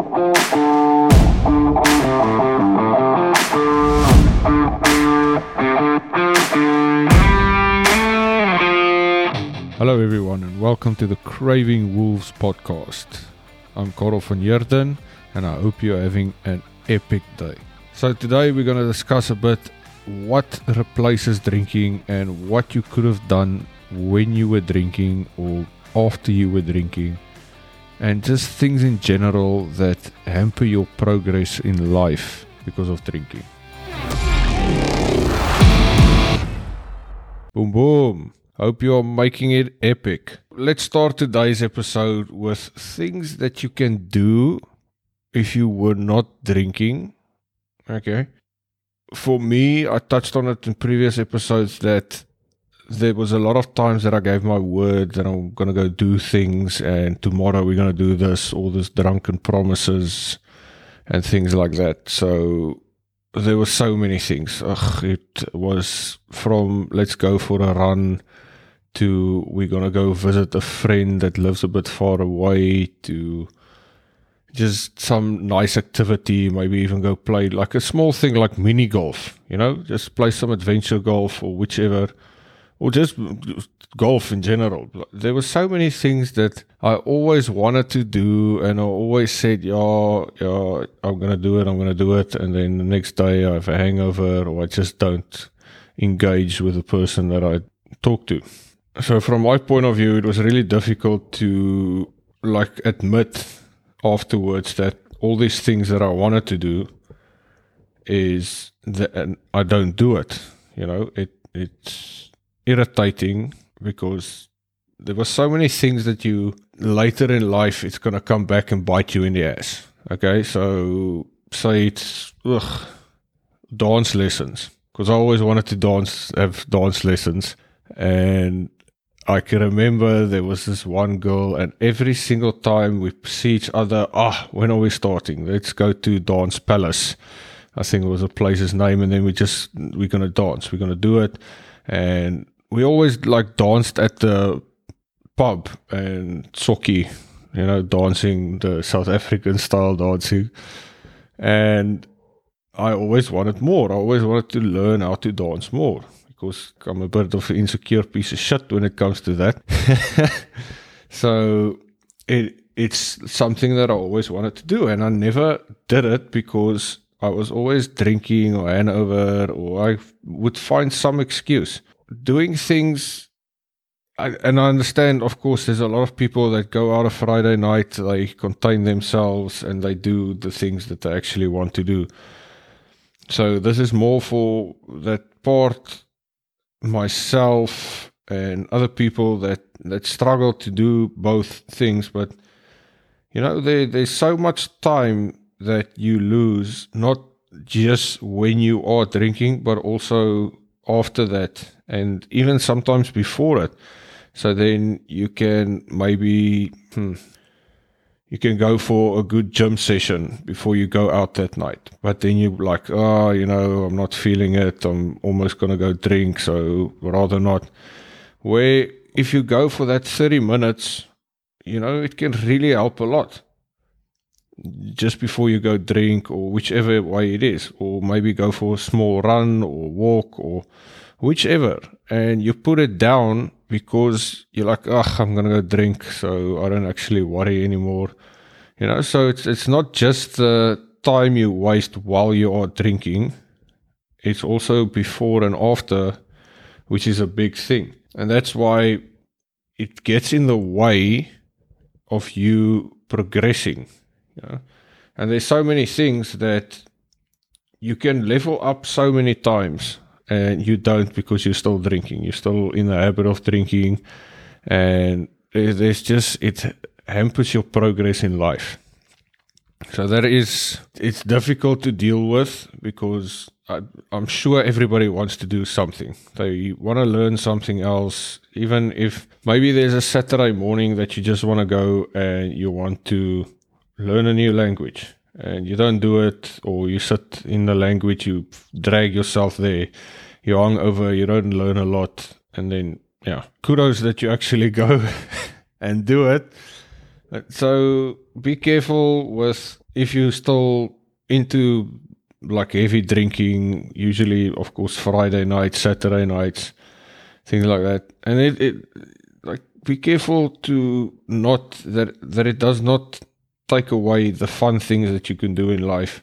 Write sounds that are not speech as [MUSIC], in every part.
Hello, everyone, and welcome to the Craving Wolves podcast. I'm Karel van Heerden, and I hope you're having an epic day. So, today we're going to discuss a bit what replaces drinking and what you could have done when you were drinking or after you were drinking, and just things in general that hamper your progress in life because of drinking. Boom, boom. Hope you're making it epic. Let's start today's episode with things that you can do if you were not drinking. Okay. For me, I touched on it in previous episodes that there was a lot of times that I gave my word that I'm going to go do things and tomorrow we're going to do this, all this drunken promises and things like that. So there were so many things. Ugh, it was from let's go for a run to we're gonna go visit a friend that lives a bit far away to just some nice activity, maybe even go play like a small thing like mini golf, you know, just play some adventure golf or whichever, or just golf in general. There were so many things that I always wanted to do, and I always said, "Yeah, yeah, I'm gonna do it, I'm gonna do it," and then the next day I have a hangover, or I just don't engage with the person that I talk to so from my point of view, it was really difficult to like admit afterwards that all these things that I wanted to do is that I don't do it. You know, it it's irritating because there were so many things that you later in life it's gonna come back and bite you in the ass. Okay, so say it's ugh, dance lessons because I always wanted to dance, have dance lessons, and I can remember there was this one girl, and every single time we see each other, ah, when are we starting? Let's go to Dance Palace. I think it was a place's name, and then we just we're gonna dance. We're gonna do it, and we always like danced at the pub and sokkie, you know, dancing the South African style dancing, and I always wanted more. I always wanted to learn how to dance more because I'm a bit of an insecure piece of shit when it comes to that. [LAUGHS] so it it's something that I always wanted to do, and I never did it because I was always drinking or hangover, or I would find some excuse. Doing things, I, and I understand, of course, there's a lot of people that go out a Friday night, they contain themselves, and they do the things that they actually want to do. So this is more for that part myself and other people that that struggle to do both things but you know there there's so much time that you lose not just when you are drinking but also after that and even sometimes before it so then you can maybe hmm, you can go for a good gym session before you go out that night. But then you're like, oh, you know, I'm not feeling it. I'm almost to go drink. So rather not. Where if you go for that 30 minutes, you know, it can really help a lot. Just before you go drink or whichever way it is, or maybe go for a small run or walk or whichever. And you put it down because you're like, oh, I'm gonna go drink, so I don't actually worry anymore. You know, so it's it's not just the time you waste while you are drinking; it's also before and after, which is a big thing, and that's why it gets in the way of you progressing. You know? and there's so many things that you can level up so many times and you don't because you're still drinking. You're still in the habit of drinking, and it's just it hampers your progress in life. So that is it's difficult to deal with because I, I'm sure everybody wants to do something. They want to learn something else, even if maybe there's a Saturday morning that you just want to go and you want to learn a new language and you don't do it or you sit in the language you drag yourself there you hang over you don't learn a lot and then yeah kudos that you actually go [LAUGHS] and do it So be careful with if you still into like heavy drinking. Usually, of course, Friday nights, Saturday nights, things like that. And it, it like be careful to not that that it does not take away the fun things that you can do in life.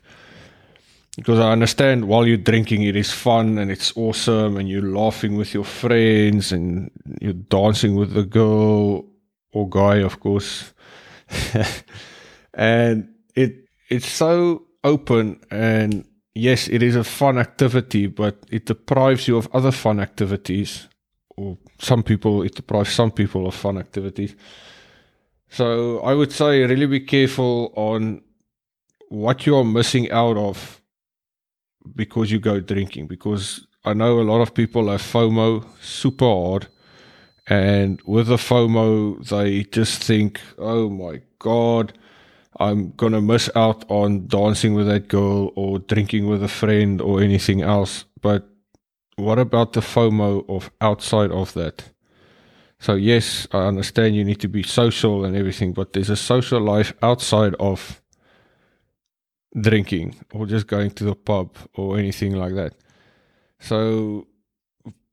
Because I understand while you're drinking, it is fun and it's awesome, and you're laughing with your friends and you're dancing with the girl or guy, of course. [LAUGHS] and it it's so open and yes, it is a fun activity, but it deprives you of other fun activities. Or some people, it deprives some people of fun activities. So I would say really be careful on what you are missing out of because you go drinking. Because I know a lot of people have FOMO super hard. And with the FOMO, they just think, oh my God, I'm going to miss out on dancing with that girl or drinking with a friend or anything else. But what about the FOMO of outside of that? So, yes, I understand you need to be social and everything, but there's a social life outside of drinking or just going to the pub or anything like that. So,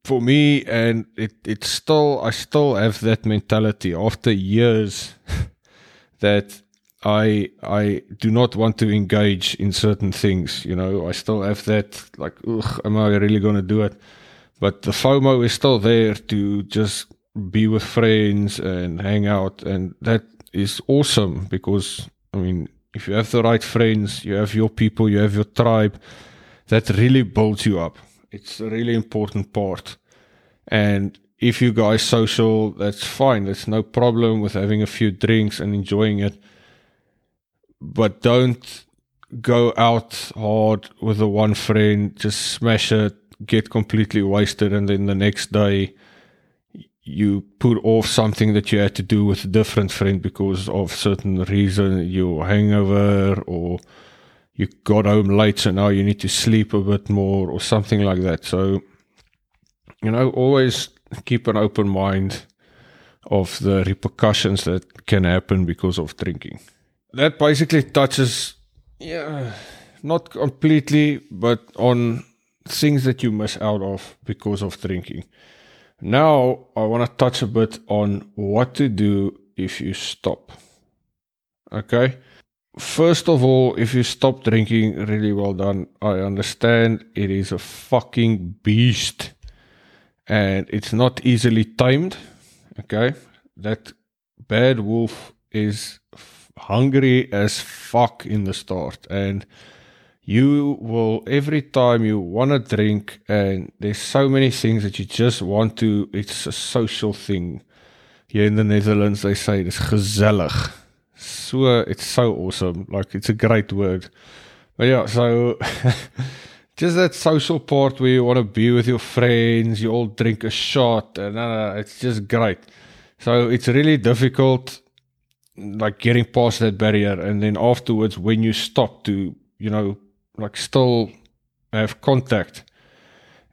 for me, and it, it's still, I still have that mentality after years [LAUGHS] that I I do not want to engage in certain things. You know, I still have that like, ugh, am I really going to do it? But the FOMO is still there to just be with friends and hang out, and that is awesome because I mean, if you have the right friends, you have your people, you have your tribe, that really builds you up. It's a really important part, and if you guys social, that's fine. There's no problem with having a few drinks and enjoying it but don't go out hard with the one friend, just smash it, get completely wasted, and then the next day you put off something that you had to do with a different friend because of certain reason, your hangover or you got home late, so now you need to sleep a bit more or something like that. So, you know, always keep an open mind of the repercussions that can happen because of drinking that basically touches, yeah, not completely, but on things that you miss out of because of drinking. Now, I want to touch a bit on what to do if you stop. Okay. First of all, if you stop drinking, really well done. I understand it is a fucking beast and it's not easily timed. Okay. That bad wolf is hungry as fuck in the start and you will every time you want to drink and there's so many things that you just want to it's a social thing. Here in the Netherlands they say it's gezellig. So it's so awesome. Like it's a great word. But yeah so [LAUGHS] just that social part where you want to be with your friends you all drink a shot and uh, it's just great. So it's really difficult like getting past that barrier. And then afterwards when you stop to you know like still have contact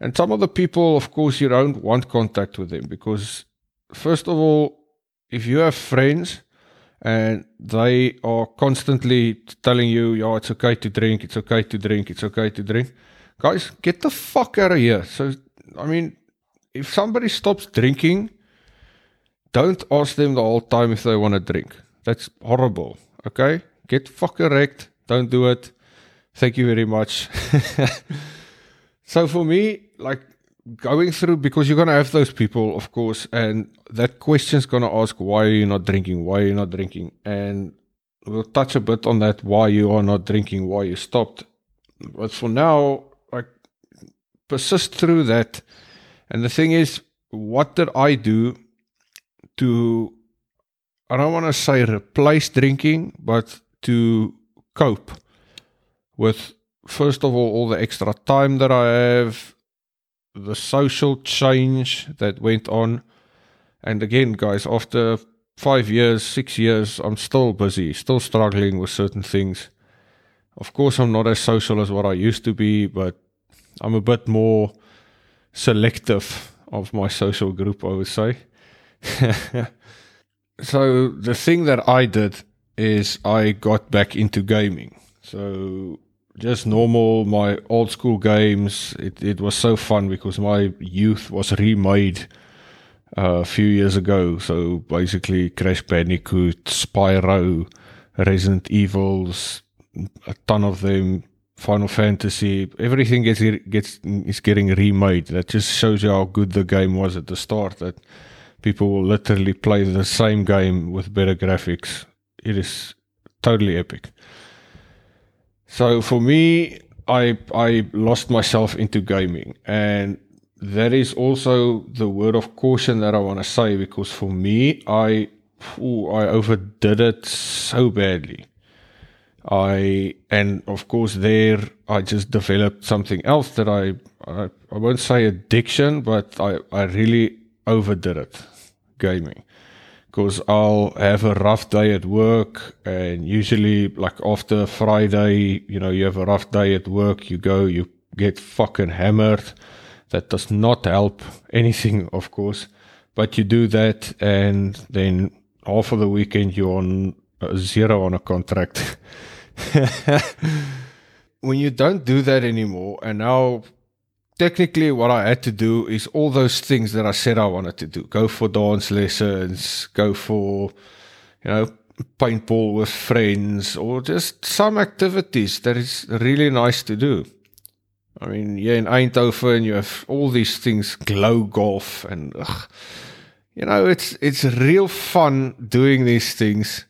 and some of the people of course you don't want contact with them because first of all if you have friends and they are constantly telling you yeah it's okay to drink it's okay to drink it's okay to drink guys get the fuck out of here so i mean if somebody stops drinking don't ask them the whole time if they want to drink that's horrible. Okay? Get fucking wrecked. Don't do it. Thank you very much. [LAUGHS] so for me, like going through because you're gonna have those people, of course, and that question's gonna ask why are you not drinking? Why are you not drinking? And we'll touch a bit on that why you are not drinking, why you stopped. But for now, like persist through that. And the thing is, what did I do to I don't want to say replace drinking, but to cope with, first of all, all the extra time that I have, the social change that went on. And again, guys, after five years, six years, I'm still busy, still struggling with certain things. Of course, I'm not as social as what I used to be, but I'm a bit more selective of my social group, I would say. [LAUGHS] so the thing that I did is I got back into gaming. So just normal, my old school games. It, it was so fun because my youth was remade uh, a few years ago. So basically, Crash Bandicoot, Spyro, Resident Evils, a ton of them, Final Fantasy, everything gets gets is getting remade. That just shows you how good the game was at the start. That people will literally play the same game with better graphics. It is totally epic. So for me, I I lost myself into gaming, and that is also the word of caution that I want to say because for me, I ooh, I overdid it so badly. I and of course there I just developed something else that I I, I won't say addiction, but I I really overdid it, gaming because I'll have a rough day at work, and usually, like after Friday, you know, you have a rough day at work, you go, you get fucking hammered. That does not help [LAUGHS] anything, of course, but you do that, and then half of the weekend you're on uh, zero on a contract. [LAUGHS] when you don't do that anymore, and now technically what I had to do is all those things that I said I wanted to do. Go for dance lessons, go for, you know, paintball with friends or just some activities that is really nice to do. I mean, yeah, in Eindhoven you have all these things, glow golf and ugh, you know, it's it's real fun doing these things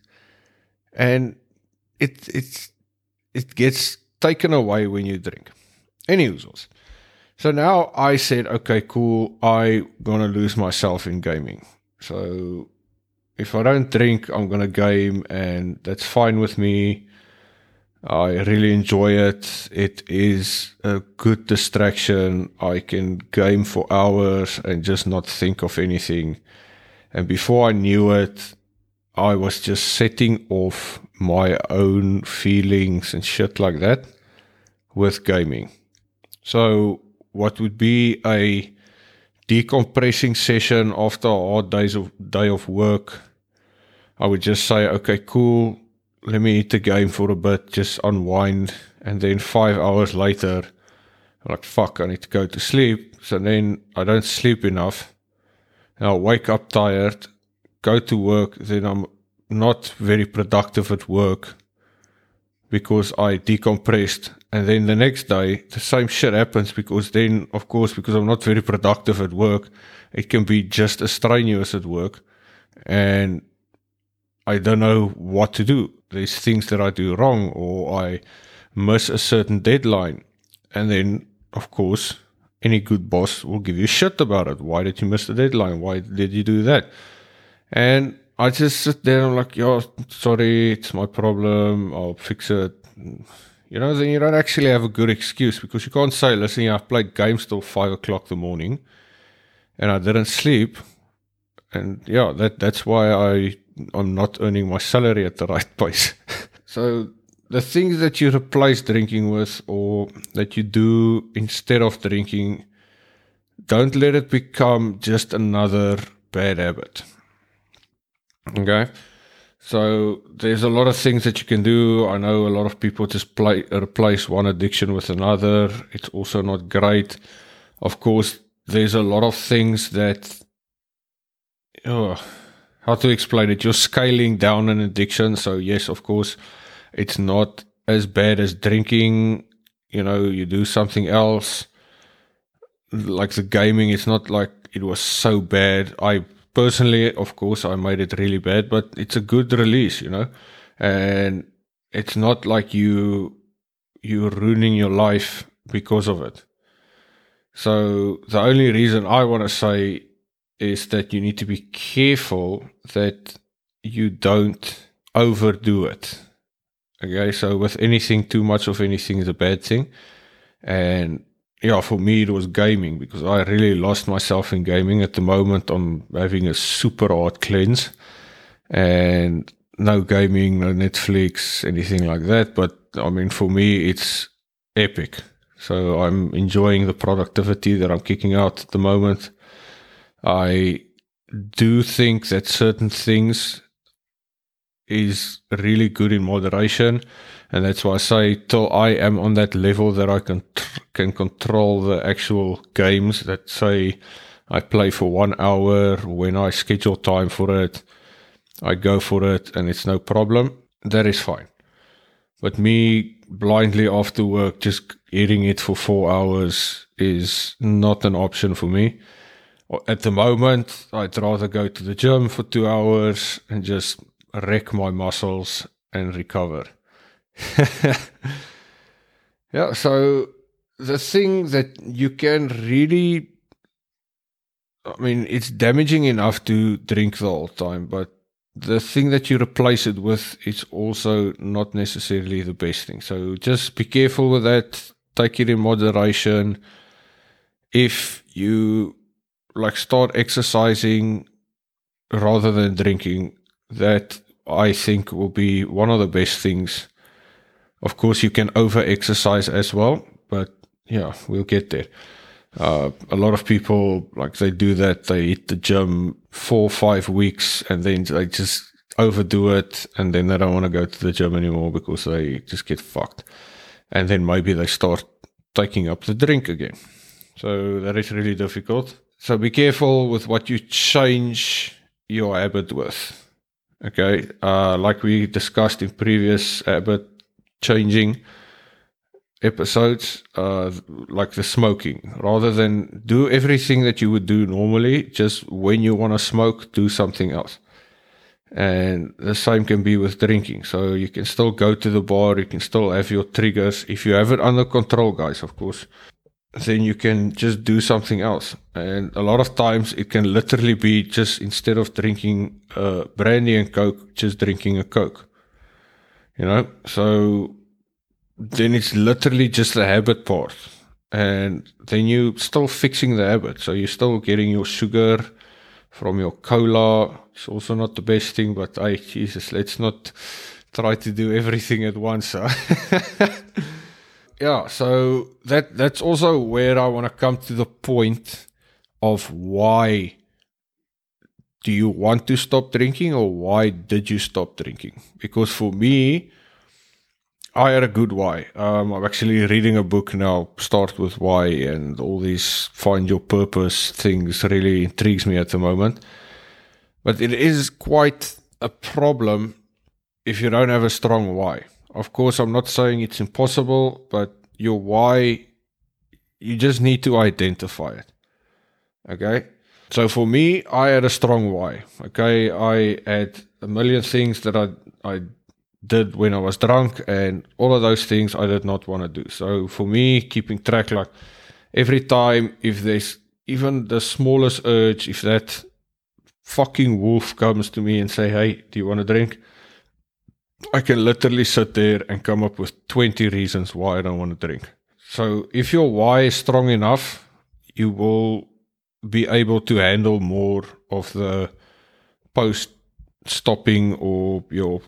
and it it's it gets taken away when you drink. Any Anyways, so now I said, okay, cool. I'm gonna lose myself in gaming. So if I don't drink, I'm gonna game, and that's fine with me. I really enjoy it. It is a good distraction. I can game for hours and just not think of anything. And before I knew it, I was just setting off my own feelings and shit like that with gaming. So what would be a decompressing session after a hard days of day of work. I would just say, okay, cool. Let me eat the game for a bit, just unwind, and then five hours later, I'm like, fuck, I need to go to sleep. So then I don't sleep enough. And I'll wake up tired, go to work, then I'm not very productive at work because I decompressed and then the next day, the same shit happens because then, of course, because I'm not very productive at work, it can be just as strenuous at work. And I don't know what to do. There's things that I do wrong or I miss a certain deadline. And then, of course, any good boss will give you shit about it. Why did you miss the deadline? Why did you do that? And I just sit there and I'm like, yo, sorry, it's my problem. I'll fix it you know, then you don't actually have a good excuse because you can't say, listen, I've played games till five o'clock the morning and I didn't sleep. And yeah, that that's why I I'm not earning my salary at the right [LAUGHS] pace. so the things that you replace drinking with or that you do instead of drinking, don't let it become just another bad habit. Okay. So there's a lot of things that you can do. I know a lot of people just play replace one addiction with another. It's also not great. Of course, there's a lot of things that oh, how to explain it? You're scaling down an addiction. So yes, of course, it's not as bad as drinking. You know, you do something else. Like the gaming, it's not like it was so bad. I personally, of course, I made it really bad, but it's a good release, you know, and it's not like you you're ruining your life because of it. So the only reason I want to say is that you need to be careful that you don't overdo it. Okay, so with anything, too much of anything is a bad thing, and yeah, for me it was gaming because I really lost myself in gaming. At the moment, I'm having a super hard cleanse, and no gaming, no Netflix, anything like that. But I mean, for me, it's epic. So I'm enjoying the productivity that I'm kicking out at the moment. I do think that certain things is really good in moderation, and that's why I say till I am on that level that I can can control the actual games. That say I play for one hour when I schedule time for it, I go for it, and it's no problem. That is fine. But me blindly after work just eating it for four hours is not an option for me. At the moment, I'd rather go to the gym for two hours and just wreck my muscles and recover. [LAUGHS] yeah, so the thing that you can really, I mean, it's damaging enough to drink the whole time, but the thing that you replace it with is also not necessarily the best thing. So just be careful with that. Take it in moderation. If you like start exercising rather than drinking, that I think will be one of the best things. Of course, you can over exercise as well, but yeah, we'll get there. Uh, a lot of people like they do that. They hit the gym four, five weeks, and then they just overdo it, and then they don't want to go to the gym anymore because they just get fucked. And then maybe they start taking up the drink again. So that is really difficult. So be careful with what you change your habit with. Okay, uh, like we discussed in previous habit changing episodes, uh, like the smoking, rather than do everything that you would do normally, just when you want to smoke, do something else. And the same can be with drinking. So you can still go to the bar, you can still have your triggers. If you have it under control, guys, of course, then you can just do something else. And a lot of times it can literally be just instead of drinking uh, brandy and coke, just drinking a coke. You know, so then it's literally just the habit part. And then you're still fixing the habit. So you're still getting your sugar from your cola. It's also not the best thing, but hey, Jesus, let's not try to do everything at once. Huh? [LAUGHS] yeah, so that that's also where I want to come to the point of why do you want to stop drinking or why did you stop drinking? Because for me, I had a good why. Um, I'm actually reading a book now, Start with Why, and all these find your purpose things really intrigues me at the moment. But it is quite a problem if you don't have a strong why. Of course, I'm not saying it's impossible, but your why, you just need to identify it. Okay? So for me, I had a strong why. Okay? I had a million things that I, I did when I was drunk, and all of those things I did not want to do. So for me, keeping track, like every time, if there's even the smallest urge, if that fucking wolf comes to me and say, "Hey, do you want to drink?" I can literally sit there and come up with 20 reasons why I don't want to drink. So if your why is strong enough, you will be able to handle more of the post stopping or your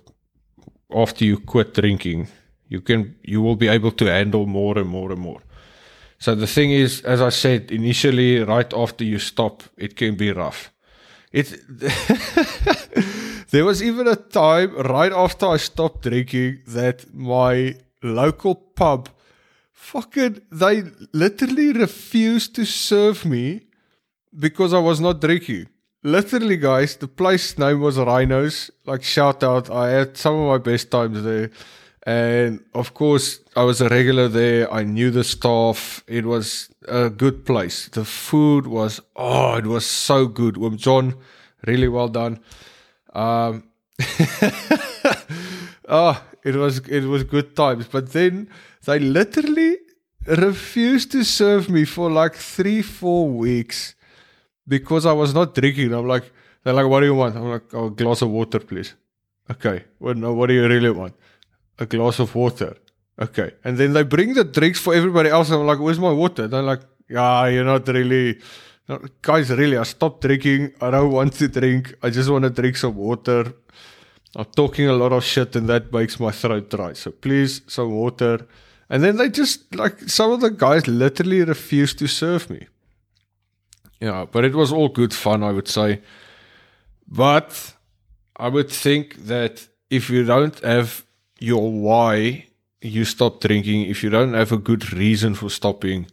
after you quit drinking, you can you will be able to handle more and more and more. So the thing is, as I said initially, right after you stop, it can be rough. It [LAUGHS] there was even a time right after I stopped drinking that my local pub fucking they literally refused to serve me because I was not drinking literally, guys, the place name was Rhinos. Like, shout out. I had some of my best times there. And of course, I was a regular there. I knew the staff. It was a good place. The food was, oh, it was so good. With John, really well done. Um, [LAUGHS] oh, it was, it was good times. But then they literally refused to serve me for like three, four weeks because I was not drinking. I'm like, they're like, what do you want? I'm like, oh, a glass of water, please. Okay. Well, no, what do you really want? A glass of water. Okay. And then they bring the drinks for everybody else. I'm like, where's my water? They're like, yeah, you're not really. No, guys, really, I stopped drinking. I don't want to drink. I just want to drink some water. I'm talking a lot of shit and that makes my throat dry. So please, some water. And then they just, like, some of the guys literally refused to serve me. Yeah, but it was all good fun, I would say. But I would think that if you don't have your why you stop drinking, if you don't have a good reason for stopping,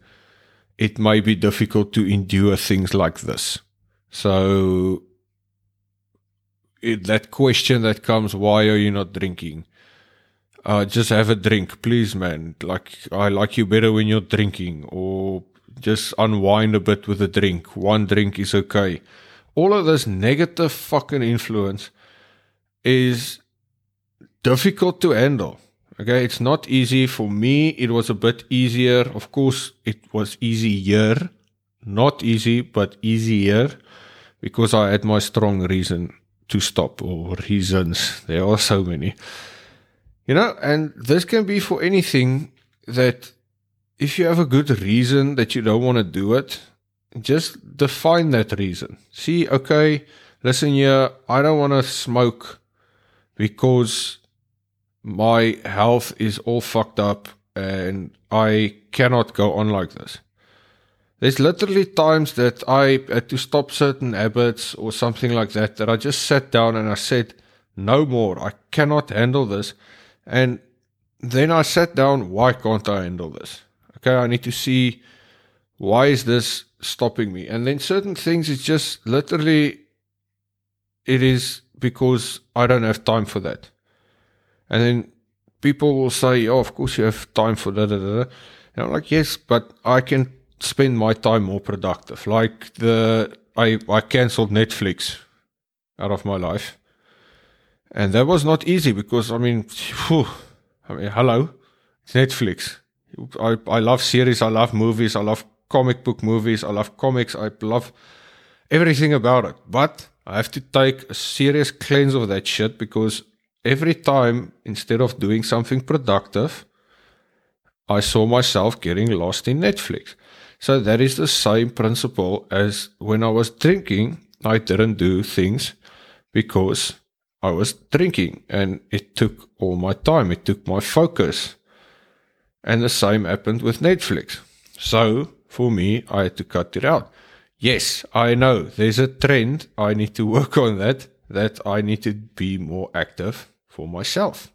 it may be difficult to endure things like this. So, it, that question that comes, why are you not drinking? Uh, just have a drink, please, man. Like, I like you better when you're drinking, or just unwind a bit with a drink. One drink is okay. All of this negative fucking influence is difficult to handle. Okay, it's not easy for me. It was a bit easier. Of course, it was easier. Not easy, but easier because I had my strong reason to stop or reasons. There are so many. You know, and this can be for anything that if you have a good reason that you don't want to do it, just define that reason. See, okay, listen here, I don't want to smoke because my health is all fucked up and I cannot go on like this. There's literally times that I had to stop certain habits or something like that, that I just sat down and I said, no more. I cannot handle this. And then I sat down, why can't I handle this? Okay, I need to see why is this stopping me? And then certain things, it's just literally, it is because I don't have time for that. And then people will say, oh, of course you have time for that. And I'm like, yes, but I can spend my time more productive. Like the, I, I canceled Netflix out of my life. And that was not easy because, I mean, whew, I mean, hello, it's Netflix. I, I love series, I love movies, I love comic book movies, I love comics, I love everything about it. But I have to take a serious cleanse of that shit because every time, instead of doing something productive, I saw myself getting lost in Netflix. So that is the same principle as when I was drinking, I didn't do things because I was drinking and it took all my time, it took my focus. And the same happened with Netflix. So for me, I had to cut it out. Yes, I know there's a trend. I need to [LAUGHS] work on that, that I need to be more active for myself.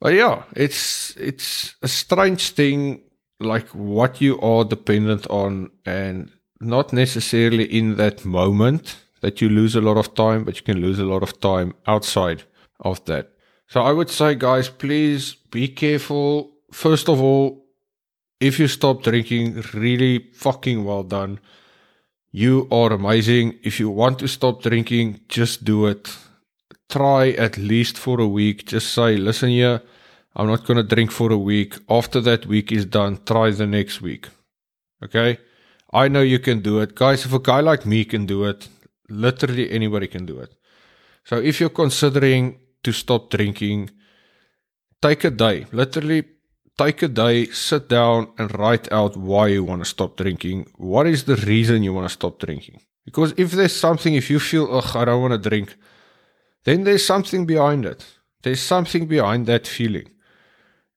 But yeah, it's it's a strange thing like what you are dependent on and not necessarily in that moment that you lose a lot of time, but you can lose a lot of time outside of that. So I would say guys, please be careful. First of all, if you stop drinking, really fucking well done. You are amazing. If you want to stop drinking, just do it try at least for a week. Just say, listen here, I'm not going to drink for a week. After that week is done, try the next week. Okay? I know you can do it. Guys, if a guy like me can do it, literally anybody can do it. So if you're considering to stop drinking, take a day. Literally take a day, sit down and write out why you want to stop drinking. What is the reason you want to stop drinking? Because if there's something, if you feel, ugh, I don't want to drink, then there's something behind it. There's something behind that feeling.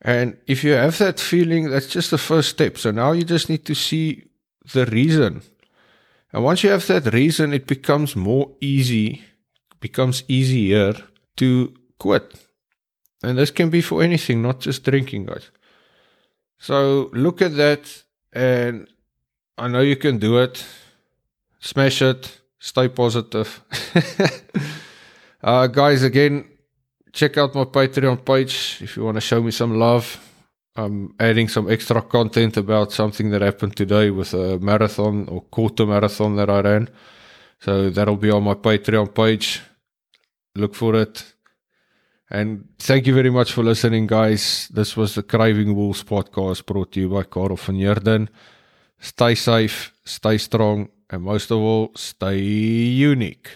And if you have that feeling, that's just the first step. So now you just need to see the reason. And once you have that reason, it becomes more easy, becomes easier to quit. And this can be for anything, not just drinking, guys. So look at that, and I know you can do it. Smash it, stay positive. [LAUGHS] Uh, guys, again, check out my Patreon page if you want to show me some love. I'm adding some extra content about something that happened today with a marathon or quarter marathon that I ran. So that'll be on my Patreon page. Look for it. And thank you very much for listening, guys. This was the Craving Wolves podcast brought to you by Karel van Heerden. Stay safe, stay strong, and most of all, stay unique.